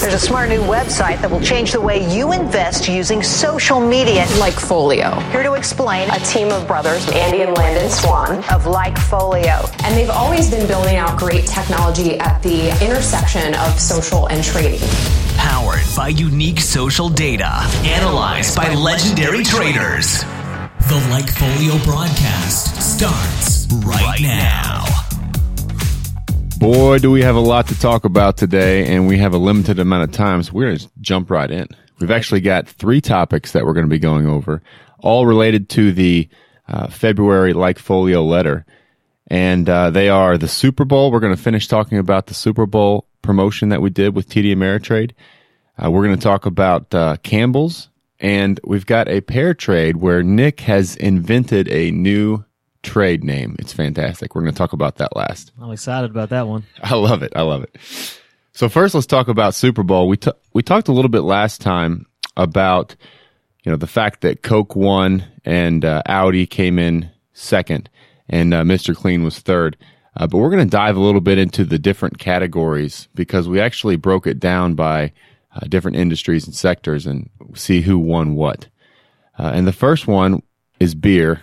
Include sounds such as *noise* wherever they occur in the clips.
There's a smart new website that will change the way you invest using social media. LikeFolio. Here to explain A team of brothers, Andy and Landon Swan. of LikeFolio. And they've always been building out great technology at the intersection of social and trading. Powered by unique social data, analyzed by legendary traders. The LikeFolio broadcast starts right now. Boy, do we have a lot to talk about today, and we have a limited amount of time, so we're going to jump right in. We've actually got three topics that we're going to be going over, all related to the uh, February LikeFolio letter. And uh, they are the Super Bowl. We're going to finish talking about the Super Bowl promotion that we did with TD Ameritrade. Uh, we're going to talk about uh, Campbell's, and we've got a pair trade where Nick has invented a new trade name. It's fantastic. We're going to talk about that last. I'm excited about that one. *laughs* I love it. I love it. So first, let's talk about Super Bowl. We t- we talked a little bit last time about you know the fact that Coke won and uh, Audi came in second, and uh, Mr. Clean was third. Uh, but we're going to dive a little bit into the different categories because we actually broke it down by uh, different industries and sectors and see who won what. Uh, and the first one is beer.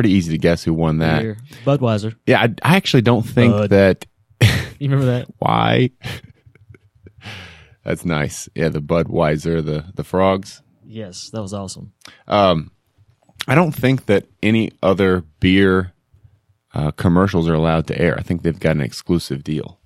Pretty easy to guess who won that. Here, Budweiser. Yeah, I, I actually don't think Bud. that *laughs* You remember that? why. *laughs* That's nice. Yeah, the Budweiser, the the frogs. Yes, that was awesome. Um, I don't think that any other beer uh, commercials are allowed to air. I think they've got an exclusive deal,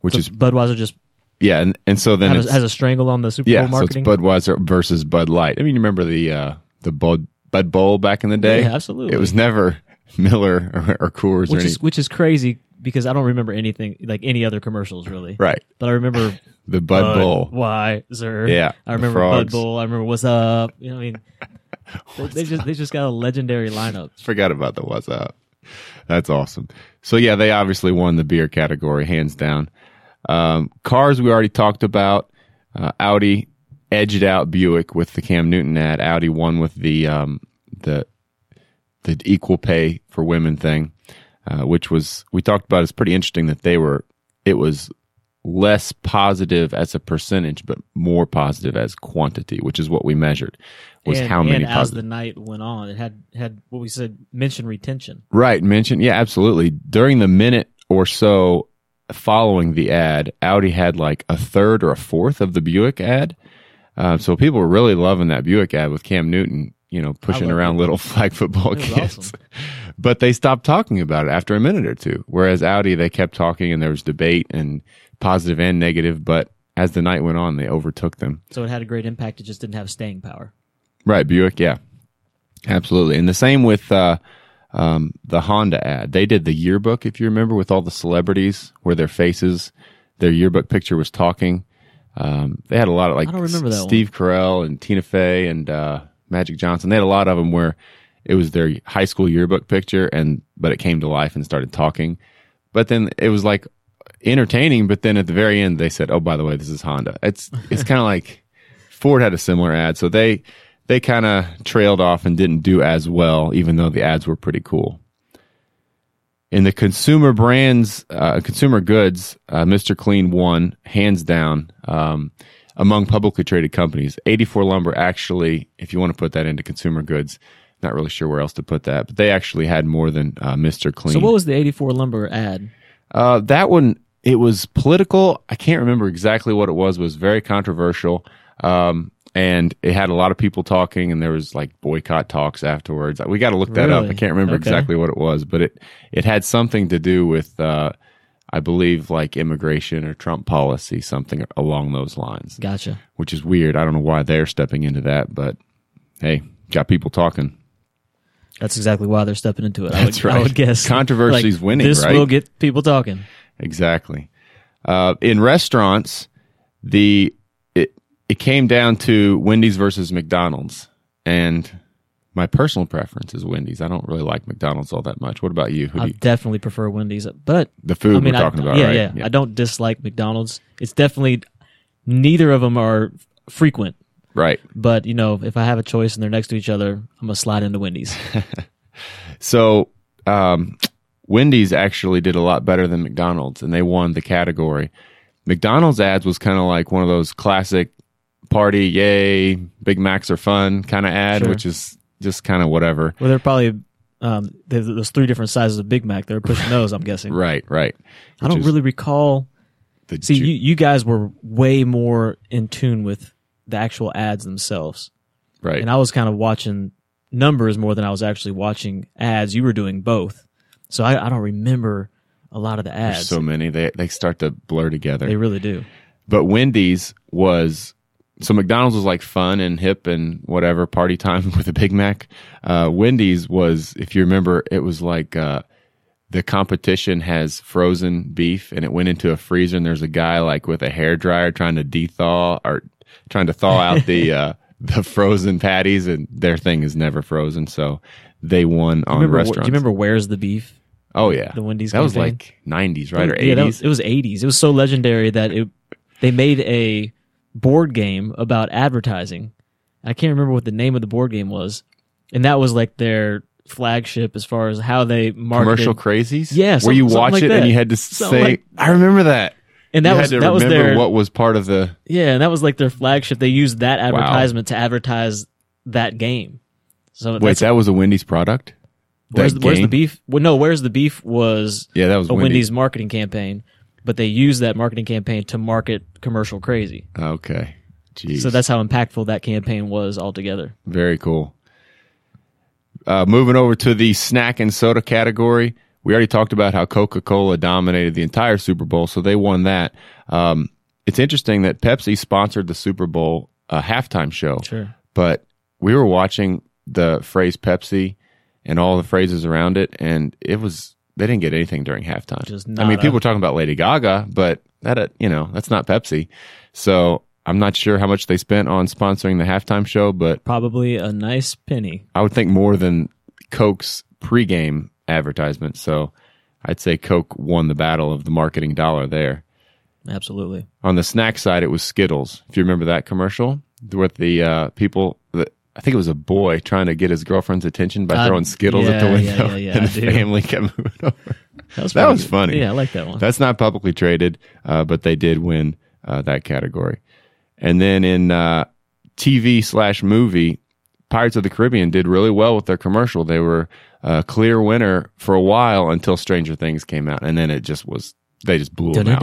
which So is Budweiser just yeah, and, and so then has, has a strangle on the Super yeah, Bowl so it's marketing. Budweiser versus Bud Light. I mean, you remember the uh, the Bud Bud Bowl back in the day? Yeah, absolutely. It was never Miller or, or Coors which any, is which is crazy because I don't remember anything like any other commercials really. right. But I remember *laughs* The Bud Bowl. Why, sir? Yeah, I remember Bud. Bowl. I remember what's up. You know, I mean, *laughs* they, they just they just got a legendary lineup. Forgot about the what's up. That's awesome. So yeah, they obviously won the beer category hands down. Um, cars we already talked about. Uh, Audi edged out Buick with the Cam Newton ad. Audi won with the um, the the equal pay for women thing, uh, which was we talked about. It's pretty interesting that they were. It was less positive as a percentage, but more positive as quantity, which is what we measured. Was and, how many and as the night went on, it had had what we said mention retention. Right, mention. Yeah, absolutely. During the minute or so following the ad, Audi had like a third or a fourth of the Buick ad. Uh, so people were really loving that Buick ad with Cam Newton, you know, pushing around it. little *laughs* flag football kids. awesome. But they stopped talking about it after a minute or two. Whereas Audi, they kept talking and there was debate and positive and negative. But as the night went on, they overtook them. So it had a great impact. It just didn't have staying power. Right, Buick, yeah, absolutely, and the same with uh, um, the Honda ad. They did the yearbook, if you remember, with all the celebrities where their faces, their yearbook picture was talking. Um, they had a lot of like I don't remember that one. Steve Carell and Tina Fey and uh, Magic Johnson. They had a lot of them where it was their high school yearbook picture, and but it came to life and started talking. But then it was like entertaining. But then at the very end, they said, "Oh, by the way, this is Honda." It's it's kind of like Ford had a similar ad, so they they kind of trailed off and didn't do as well, even though the ads were pretty cool. In the consumer brands, uh, consumer goods, uh, Mr. Clean won hands down um, among publicly traded companies. 84 Lumber actually, if you want to put that into consumer goods, not really sure where else to put that, but they actually had more than uh, Mr. Clean. So what was the 84 lumber ad? Uh, that one, it was political. I can't remember exactly what it was. It was very controversial. Um, and it had a lot of people talking and there was like boycott talks afterwards. We got to look that up. I can't remember Okay. exactly what it was, but it, it had something to do with, uh, I believe like immigration or Trump policy, something along those lines, Gotcha. which is weird. I don't know why they're stepping into that, but hey, got people talking. That's exactly why they're stepping into it. I That's would, I would guess Controversy's Like, winning, This right? will get people talking. Exactly. Uh, in restaurants, the it it came down to Wendy's versus McDonald's, and my personal preference is Wendy's. I don't really like McDonald's all that much. What about you? Who I you definitely prefer Wendy's, but the food I mean, we're I- talking about, yeah, right? yeah, I don't dislike McDonald's. It's definitely neither of them are frequent. right. But you know, if I have a choice and they're next to each other, I'm gonna slide into Wendy's. *laughs* So um, Wendy's actually did a lot better than McDonald's, and they won the category. McDonald's ads was kind of like one of those classic party, yay, Big Macs are fun kind of ad, Sure. which is just kind of whatever. Well, they're probably um, there's those three different sizes of Big Mac. They're pushing *laughs* those. I'm guessing. Right, right. I don't really recall. the See, ju- you, you guys were way more in tune with the actual ads themselves, right. and I was kind of watching numbers more than I was actually watching ads. You were doing both, so I, I don't remember a lot of the There's ads. so many they they start to blur together. they really do. but Wendy's was so McDonald's was like fun and hip and whatever party time *laughs* with a Big Mac. Uh, Wendy's was, if you remember, it was like uh, the competition has frozen beef and it went into a freezer and there's a guy like with a hair dryer trying to dethaw or trying to thaw out the *laughs* uh, the frozen patties and their thing is never frozen, so they won on Remember, restaurants. do you remember Where's the Beef? Oh yeah, the Wendy's that was like '90s, right, or Yeah, '80s? was, it was 80s. It was so legendary that it they made a board game about advertising. I can't remember what the name of the board game was, and that was like their flagship as far as how they marketed. Commercial crazies, Yeah, where you watch like it that. and you had to Something say, like- "I remember that." and that you was that was their what was part of the yeah, and that was like their flagship. They used that advertisement to advertise that game. So wait. That was a Wendy's product. where's, the, where's the beef? Well, no, where's the beef was Yeah, that was a Wendy's. Wendy's marketing campaign, but they used that marketing campaign to market commercial crazy. Okay, Jeez. So that's how impactful that campaign was altogether. very cool. Uh, moving over to the snack and soda category, we already talked about how Coca Cola dominated the entire Super Bowl, so they won that. Um, it's interesting that Pepsi sponsored the Super Bowl uh, halftime show. Sure. but we were watching the phrase Pepsi and all the phrases around it, and it was they didn't get anything during halftime. Just I mean, people were talking about Lady Gaga, but that uh, you know that's not Pepsi. So I'm not sure how much they spent on sponsoring the halftime show, but Probably a nice penny. I would think more than Coke's pregame advertisement. So I'd say Coke won the battle of the marketing dollar there. Absolutely. On the snack side, it was Skittles. If you remember that commercial with the uh, people, that, I think it was a boy trying to get his girlfriend's attention by Uh, throwing Skittles at the window, yeah, yeah, yeah, and I the do. family kept moving over. That was, That was funny. Yeah, I like that one. That's not publicly traded, uh, but they did win uh, that category. And then in uh, TV slash movie, Pirates of the Caribbean did really well with their commercial. They were a clear winner for a while until Stranger Things came out, and then it just was they just blew them out.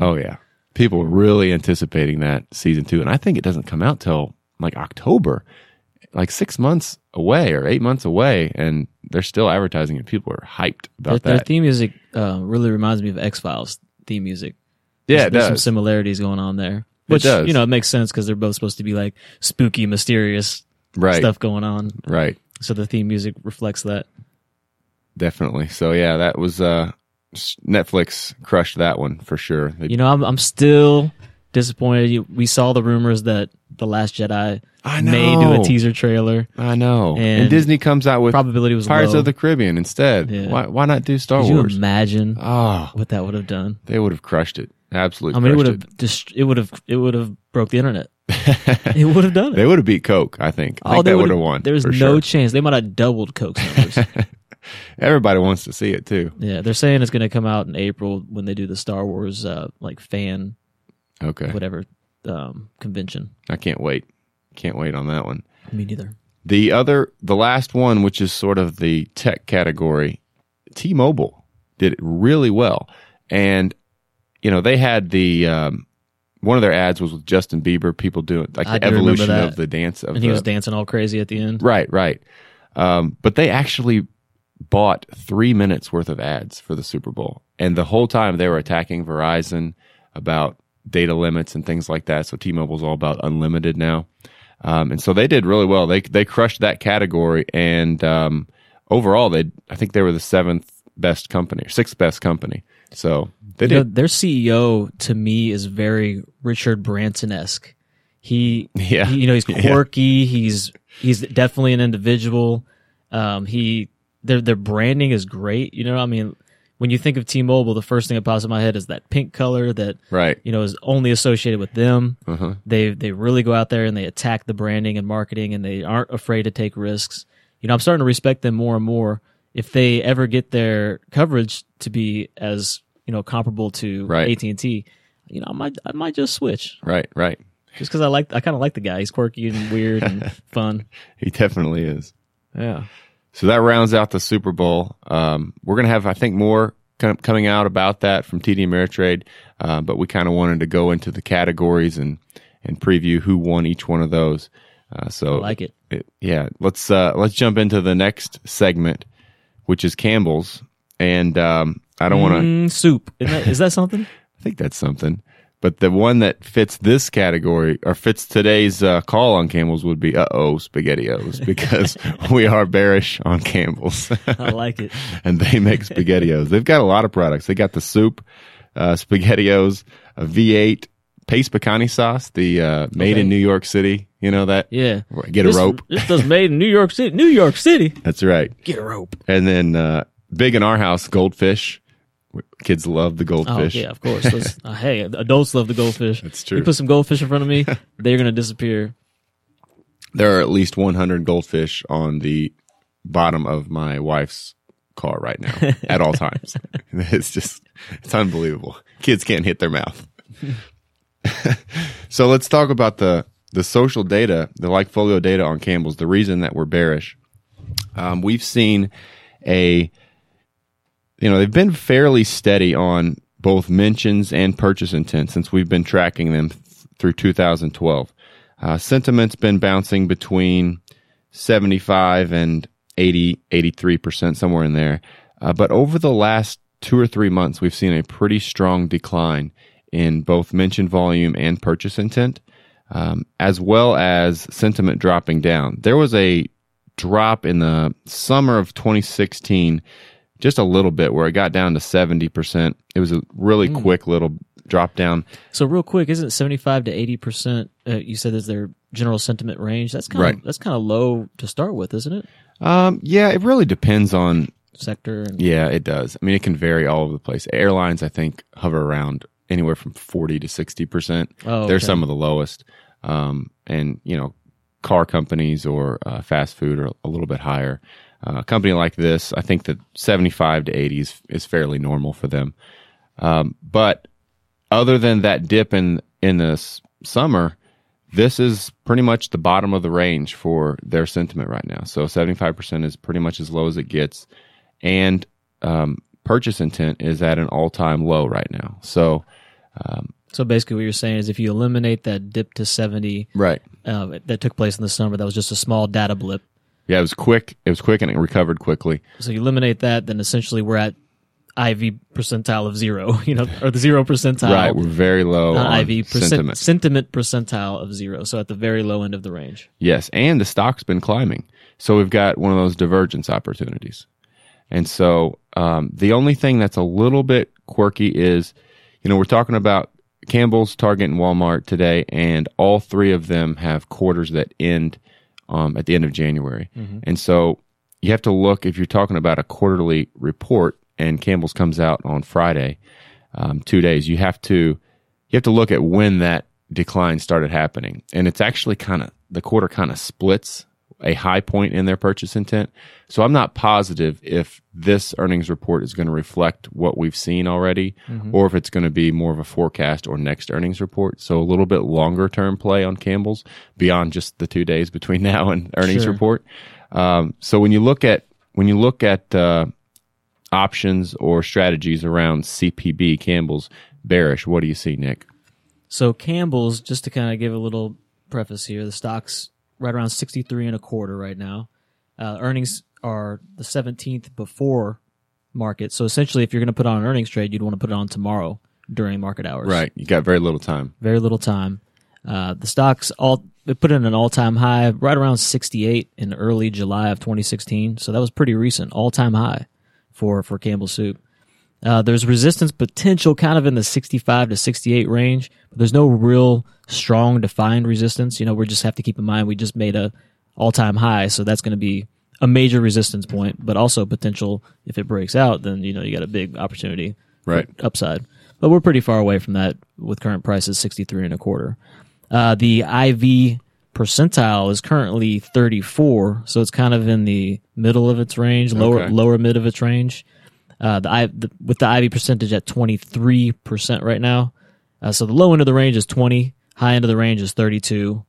Oh yeah, people were really anticipating that season two, and I think it doesn't come out till like October, like six months away or eight months away, and they're still advertising it. People are hyped about their that. Their theme music uh, really reminds me of X Files theme music. yeah, There's, it there's some similarities going on there. Which does. you know it makes sense because they're both supposed to be like spooky, mysterious right, stuff going on. right. So the theme music reflects that. Definitely. So yeah, that was uh Netflix crushed that one for sure. They, You know, I'm I'm still disappointed. We saw the rumors that the Last Jedi I may do a teaser trailer. I know. And, And Disney comes out with Probability was Pirates low. of the Caribbean instead. Yeah. Why why not do Star Could you Wars? imagine oh, what that would have done? they would have crushed it. Absolutely. I mean, it would have dist- it would have it would have broke the internet. it would have done *laughs* it. They would have beat Coke, I think. I think Oh, they they would would've- won. There's for no sure. chance. They might have doubled Coke's numbers. *laughs* Everybody wants to see it too. yeah, they're saying it's going to come out in April when they do the Star Wars uh, like fan Okay. whatever um, convention. I can't wait. Can't wait on that one. Me neither. The other, the last one, which is sort of the tech category, T Mobile did it really well. And, you know, they had the, um, one of their ads was with Justin Bieber, people doing like I the do evolution of the dance of And he the, was dancing all crazy at the end. Right, right. Um, but they actually bought three minutes worth of ads for the Super Bowl. And the whole time they were attacking Verizon about data limits and things like that. So T Mobile's all about unlimited now. Um, and so they did really well. They they crushed that category. And um, overall, they I think they were the seventh best company, or sixth best company. So they You know, did. their CEO to me is very Richard Branson esque. He, Yeah. he- you know, he's *laughs* Yeah. quirky. He's he's definitely an individual. Um, he their their branding is great. You know, I mean, when you think of T-Mobile, the first thing that pops in my head is that pink color that Right. you know is only associated with them. Uh-huh. They they really go out there and they attack the branding and marketing, and they aren't afraid to take risks. You know, I'm starting to respect them more and more. If they ever get their coverage to be as you know comparable to Right. AT and T, you know, I might I might just switch Right, right. just because I like I kind of like the guy. He's quirky and weird and *laughs* fun. He definitely is. Yeah. So that rounds out the Super Bowl. Um, we're going to have, I think, more com- coming out about that from TD Ameritrade, uh, but we kind of wanted to go into the categories and and preview who won each one of those. Uh, so I like it. yeah, let's uh, let's jump into the next segment, which is Campbell's, and um, I don't want to. Mm, soup. Isn't that, is that something? *laughs* I think that's something. But the one that fits this category or fits today's uh, call on Campbell's would be uh oh SpaghettiOs *laughs* because we are bearish on Campbell's. I like it. *laughs* and they make SpaghettiOs. They've got a lot of products. They got the soup, uh, SpaghettiOs, a V8 Pace Picante sauce, the uh, made Okay. in New York City. You know that? Yeah. Get a This- rope. This was made in New York City. New York City. That's right. Get a rope. And then uh, big in our house, goldfish. Kids love the goldfish. Oh yeah, of course. *laughs* Uh, hey, adults love the goldfish. That's true. You put some goldfish in front of me, *laughs* they're gonna disappear. There are at least 100 goldfish on the bottom of my wife's car right now at all times. *laughs* it's just, it's unbelievable. Kids can't hit their mouth. so let's talk about the, the social data, the LikeFolio data on Campbell's, the reason that we're bearish. Um, we've seen a, you know, they've been fairly steady on both mentions and purchase intent since we've been tracking them th- through 2012. Uh, sentiment's been bouncing between 75 and 80, 83%, somewhere in there. Uh, but over the last two or three months, we've seen a pretty strong decline in both mention volume and purchase intent, um, as well as sentiment dropping down. There was a drop in the summer of 2016, just a little bit, where it got down to 70%. It was a really quick little drop down. So real quick, isn't seventy five to eighty percent? Uh, you said is their general sentiment range. That's kind of Right. that's kind of low to start with, isn't it? Um, yeah, it really depends on Sector and Yeah, it does. I mean, it can vary all over the place. Airlines, I think, hover around anywhere from 40 to 60%. Oh, They're some of the lowest. Um, and, you know, car companies or uh, fast food are a little bit higher. Uh, a company like this, I think that 75 to 80 is, is fairly normal for them. Um, but other than that dip in, in the s- summer, this is pretty much the bottom of the range for their sentiment right now. So 75% is pretty much as low as it gets. And um, purchase intent is at an all time low right now. So, so basically, what you're saying is if you eliminate that dip to seventy right. uh, that took place in the summer, that was just a small data blip. Yeah, it was quick. It was quick and it recovered quickly. So you eliminate that, then essentially we're at IV percentile of zero, *laughs* you know, or the zero percentile. right. We're very low on IV percent, sentiment. sentiment percentile of zero. So at the very low end of the range. Yes, and the stock's been climbing. So we've got one of those divergence opportunities. And so um, the only thing that's a little bit quirky is, you know, we're talking about Campbell's, Target, and Walmart today, and all three of them have quarters that end um, at the end of January. And so you have to look if you're talking about a quarterly report, and Campbell's comes out on Friday, um, two days. You have to you have to look at when that decline started happening, and it's actually kind of the quarter kind of splits a high point in their purchase intent. So I'm not positive if this earnings report is going to reflect what we've seen already, or if it's going to be more of a forecast or next earnings report. So a little bit longer term play on Campbell's beyond just the two days between *laughs* now and earnings Sure. report. Um, so when you look at when you look at uh, options or strategies around CPB Campbell's bearish, what do you see, Nick? So Campbell's, just to kind of give a little preface here, the stock's right around 63 and a quarter right now. Uh, earnings are the 17th before market. So essentially, if you're going to put on an earnings trade, you'd want to put it on tomorrow during market hours. Right, you got very little time. Very little time. Uh, the stocks all it put in an all time high right around 68 in early July of 2016. So that was pretty recent, all time high for for Campbell Soup. Uh, there's resistance potential kind of in the 65 to 68 range, but there's no real strong defined resistance. You know, we just have to keep in mind we just made a all time high, so that's going to be a major resistance point, but also potential if it breaks out, then you know you got a big opportunity Right. upside. But we're pretty far away from that with current prices 63 and a quarter. Uh, the IV percentile is currently 34, so it's kind of in the middle of its range, lower Okay. lower mid of its range. Uh, the, I, the with the IV percentage at 23 percent right now, Uh, so the low end of the range is 20, high end of the range is 32.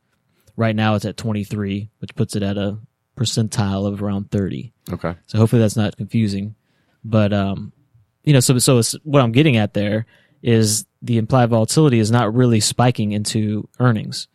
Right now it's at 23, which puts it at a percentile of around 30. Okay. So hopefully that's not confusing. But um, you know, so so it's, what I'm getting at there is the implied volatility is not really spiking into earnings.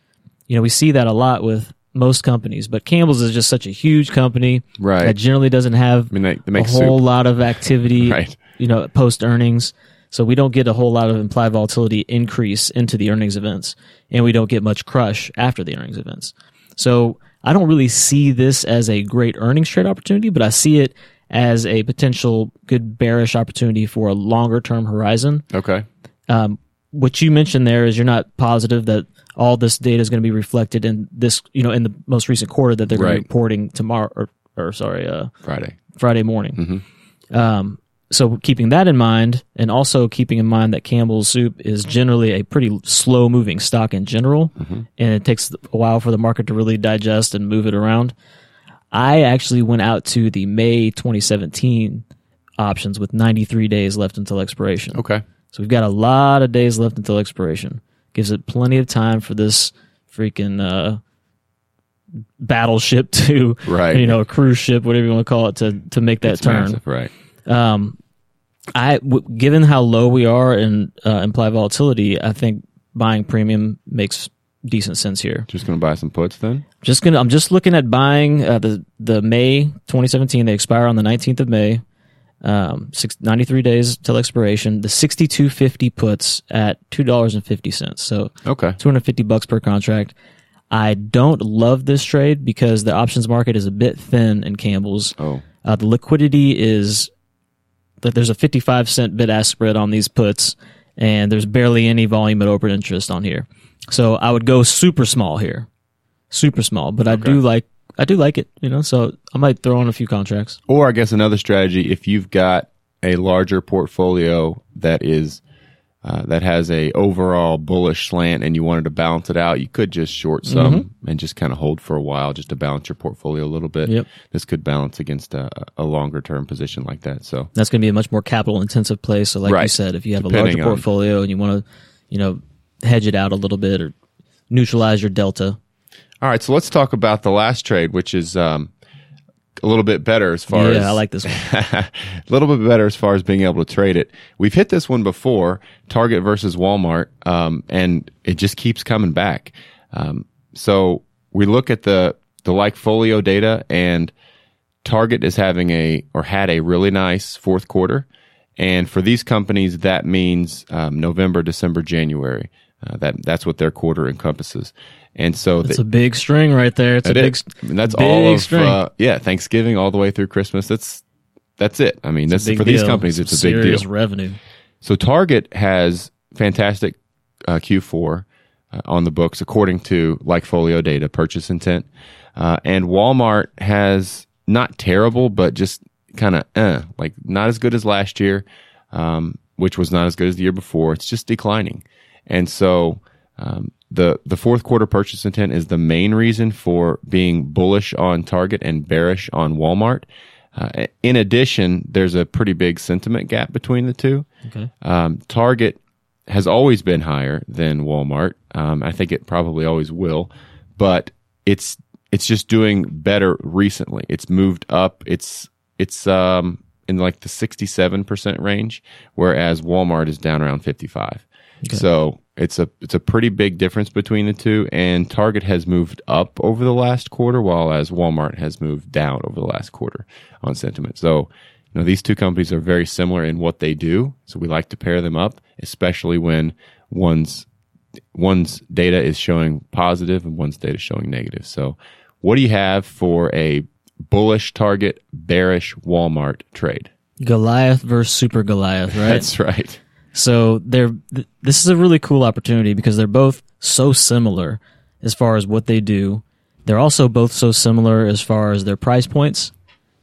You know, we see that a lot with most companies, but Campbell's is just such a huge company Right. that generally doesn't have I mean, they, they a whole soup. lot of activity, *laughs* Right. you know, post earnings. So we don't get a whole lot of implied volatility increase into the earnings events, and we don't get much crush after the earnings events. So I don't really see this as a great earnings trade opportunity, but I see it as a potential good bearish opportunity for a longer term horizon. Okay. Um, what you mentioned there is you're not positive that all this data is going to be reflected in this, you know, in the most recent quarter that they're going to be reporting tomorrow, or, or sorry, uh, Friday. Friday morning. Um, so keeping that in mind, and also keeping in mind that Campbell's Soup is generally a pretty slow moving stock in general, and it takes a while for the market to really digest and move it around. I actually went out to the May 2017 options with 93 days left until expiration. Okay. So we've got a lot of days left until expiration. Gives it plenty of time for this freaking uh, battleship *laughs* to, Right. you know, a cruise ship, whatever you want to call it, to to make that It's turn. massive, right. Um, I w- given how low we are in uh, implied volatility, I think buying premium makes decent sense here. Just going to buy some puts then? Just gonna, I'm just looking at buying uh, the the May 2017. They expire on the 19th of May. Um, six, 93 days till expiration. The 6250 puts at two dollars and fifty cents. So Okay. 250 bucks per contract. I don't love this trade because the options market is a bit thin in Campbell's. Oh, Uh, the liquidity is that there's a 55 cent bid ask spread on these puts, and there's barely any volume at open interest on here. So I would go super small here, super small. But I do like I do like it, you know. So I might throw on a few contracts. Or I guess another strategy if you've got a larger portfolio that is uh, that has a overall bullish slant and you wanted to balance it out, you could just short some and just kind of hold for a while just to balance your portfolio a little bit. Yep. This could balance against a, a longer term position like that. So That's going to be a much more capital intensive play. So like you said, if you have a Depending larger on- portfolio and you want to, you know, hedge it out a little bit or neutralize your delta. All right, so let's talk about the last trade, which is um, a little bit better as far as yeah, I like this one. *laughs* a little bit better as far as being able to trade it. We've hit this one before, Target versus Walmart, um, and it just keeps coming back. Um, so we look at the the LikeFolio data, and Target is having a or had a really nice fourth quarter, and for these companies that means um, November, December, January. Uh, that that's what their quarter encompasses, and so It's a big string right there. It's a big, is. I mean, that's big all of string. uh, yeah Thanksgiving all the way through Christmas. That's that's it. I mean, that's big for these companies. It's a big deal. revenue. So Target has fantastic uh, Q4 uh, on the books according to LikeFolio data purchase intent, uh, and Walmart has not terrible, but just kind of uh, like not as good as last year, um, which was not as good as the year before. It's just declining, and so. Um, the the fourth quarter purchase intent is the main reason for being bullish on Target and bearish on Walmart. Uh, in addition, there's a pretty big sentiment gap between the two. Okay. Um, Target has always been higher than Walmart. Um, I think it probably always will, but it's it's just doing better recently. It's moved up. It's it's um, in like the 67 percent range, whereas Walmart is down around 55. So it's a it's a pretty big difference between the two, and Target has moved up over the last quarter, while as Walmart has moved down over the last quarter on sentiment. So you know these two companies are very similar in what they do, so we like to pair them up, especially when one's one's data is showing positive and one's data is showing negative. So what do you have for a bullish Target, bearish Walmart trade? Goliath versus Super Goliath, right? That's right. So they're th- this is a really cool opportunity because they're both so similar as far as what they do. They're also both so similar as far as their price points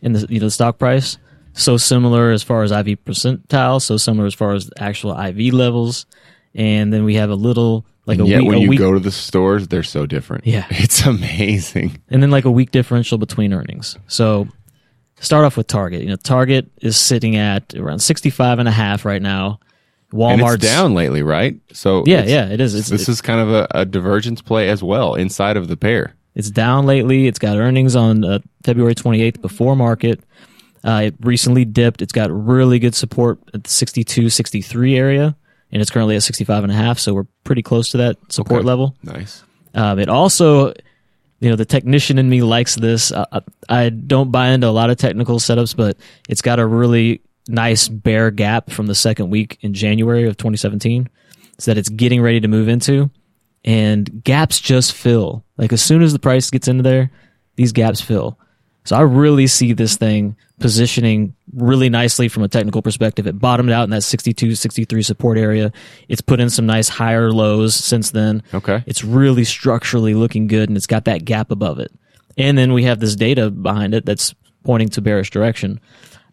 in the you know the stock price. So similar as far as IV percentile. So similar as far as actual IV levels. And then we have a little like And a yet week, when you week go to the stores, they're so different. Yeah. *laughs* It's amazing. and then like a week differential between earnings. So start off with Target. You know, Target is sitting at around 65 and a half right now. Walmart's it's down lately, right? So Yeah, yeah, it is. It's, this is kind of a, a divergence play as well inside of the pair. It's down lately. It's got earnings on uh, February 28th before market. Uh, it recently dipped. It's got really good support at the 62, 63 area, and it's currently at 65 and a half. So we're pretty close to that support Okay. level. Nice. Um, it also, you know, the technician in me likes this. I, I don't buy into a lot of technical setups, but it's got a really nice bear gap from the second week in January of 2017 so that it's getting ready to move into. And gaps just fill. Like as soon as the price gets into there, these gaps fill. So I really see this thing positioning really nicely from a technical perspective. It bottomed out in that 62, 63 support area. It's put in some nice higher lows since then. Okay. It's really structurally looking good and it's got that gap above it. And then we have this data behind it that's pointing to bearish direction.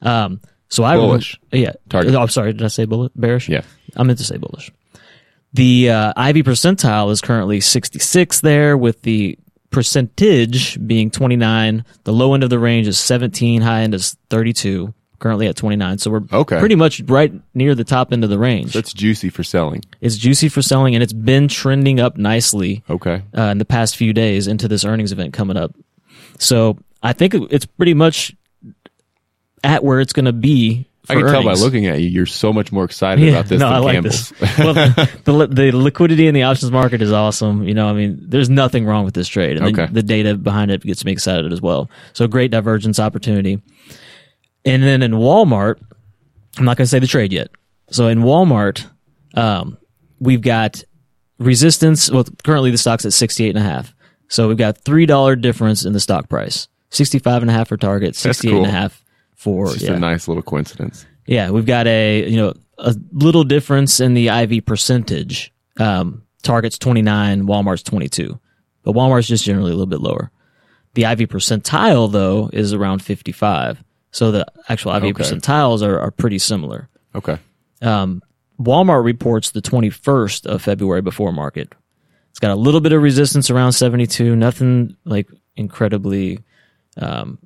Um, so I Bullish. yeah. Target. Oh, I'm sorry. Did I say bullish? Bearish? Yeah. I meant to say bullish. The uh, IV percentile is currently 66 there, with the percentage being 29. The low end of the range is 17, high end is 32. Currently at 29, so we're Okay. pretty much right near the top end of the range. That's juicy for selling. it's juicy for selling, and it's been trending up nicely Okay. uh, in the past few days into this earnings event coming up. So I think it's pretty much at where it's going to be. I can tell by looking at you, you're so much more excited about this no, than I like Campbell's. this. well, the, the the liquidity in the options market is awesome. You know, I mean, there's nothing wrong with this trade, and Okay. the, the data behind it gets me excited as well. So great divergence opportunity. And then in Walmart, I'm not going to say the trade yet. So in Walmart, um, we've got resistance. Well, currently the stock's at 68 and a half. So we've got three dollar difference in the stock price. 65 and a half for Target, 68 and a half for It's just yeah. a nice little coincidence. Yeah, we've got a you know a little difference in the IV percentage. Um, Target's twenty nine, Walmart's twenty two, but Walmart's just generally a little bit lower. The IV percentile though is around fifty five, so the actual IV Okay. percentiles are, are pretty similar. Okay. Walmart reports the twenty first of February before market. It's got a little bit of resistance around seventy two, nothing like incredibly um,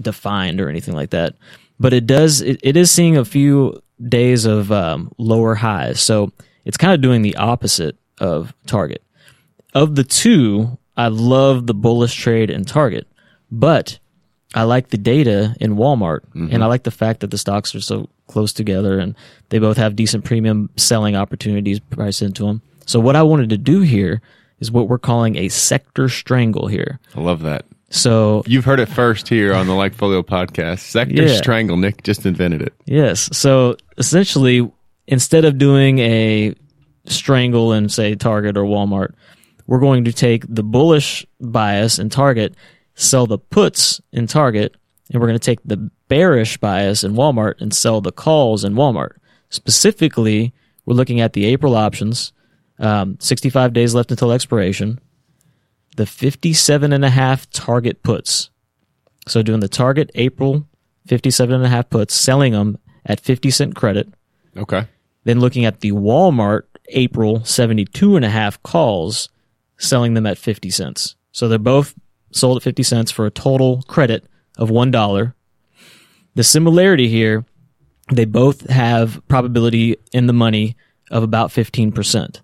defined or anything like that. But it does it, it is seeing a few days of um, lower highs, so it's kind of doing the opposite of Target. Of the two, I love the bullish trade in Target, but I like the data in Walmart, and I like the fact that the stocks are so close together, and they both have decent premium selling opportunities priced into them. So what I wanted to do here is what we're calling a sector strangle here. I love that. So You've heard it first here on the LikeFolio podcast. Sector Yeah. Strangle. Nick just invented it. Yes. So essentially, instead of doing a strangle in, say, Target or Walmart, we're going to take the bullish bias in Target, sell the puts in Target, and we're going to take the bearish bias in Walmart and sell the calls in Walmart. Specifically, we're looking at the April options, um, 65 days left until expiration, the 57 and a half Target puts. So doing the Target April 57 and a half puts, selling them at 50 cent credit. Okay. Then looking at the Walmart April 72 and a half calls, selling them at 50 cents. So they're both sold at 50 cents for a total credit of $1. The similarity here, they both have probability in the money of about 15%.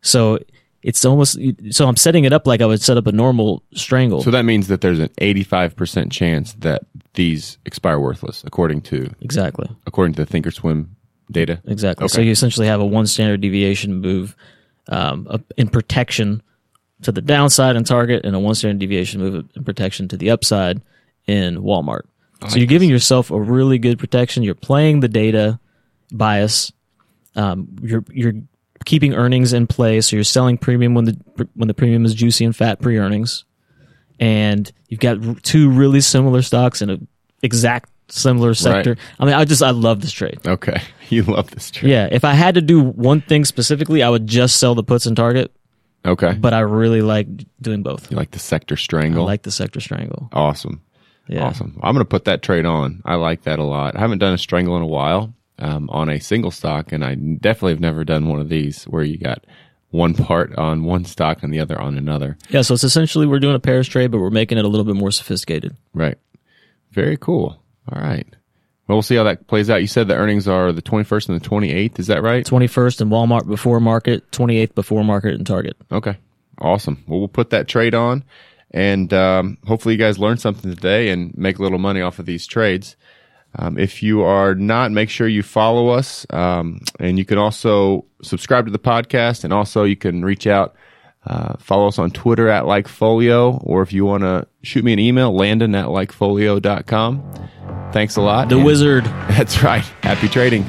So it's almost, so I'm setting it up like I would set up a normal strangle. So that means that there's an 85% chance that these expire worthless, according to exactly. according to the Thinkorswim data. Exactly. So you essentially have a one standard deviation move um, in protection to the downside in Target, and a one standard deviation move in protection to the upside in Walmart. so you're giving yourself a really good protection. You're playing the data bias. Um, you're you're keeping earnings in place. So you're selling premium when the when the premium is juicy and fat pre earnings, and you've got two really similar stocks in a exact similar sector. I mean, I just I love this trade. Okay. *laughs* You love this trade. Yeah, if I had to do one thing specifically, I would just sell the puts in Target, Okay. but I really like doing both. you like the sector strangle. I like the sector strangle. awesome. Yeah. Awesome. I'm going to put that trade on. I like that a lot. I haven't done a strangle in a while um, on a single stock, and I definitely have never done one of these where you got one part on one stock and the other on another. Yeah, so it's essentially we're doing a pairs trade, but we're making it a little bit more sophisticated. Right. Very cool. All right. Well, we'll see how that plays out. You said the earnings are the 21st and the 28th. Is that right? 21st and Walmart before market, 28th before market and Target. Okay. Awesome. Well, we'll put that trade on and um, hopefully you guys learned something today and make a little money off of these trades. Um, if you are not, make sure you follow us. Um, and you can also subscribe to the podcast and also you can reach out, uh, follow us on Twitter at LikeFolio, or if you want to shoot me an email, landon at likefolio.com. Thanks a lot. The And- Wizard. *laughs* That's right. Happy trading.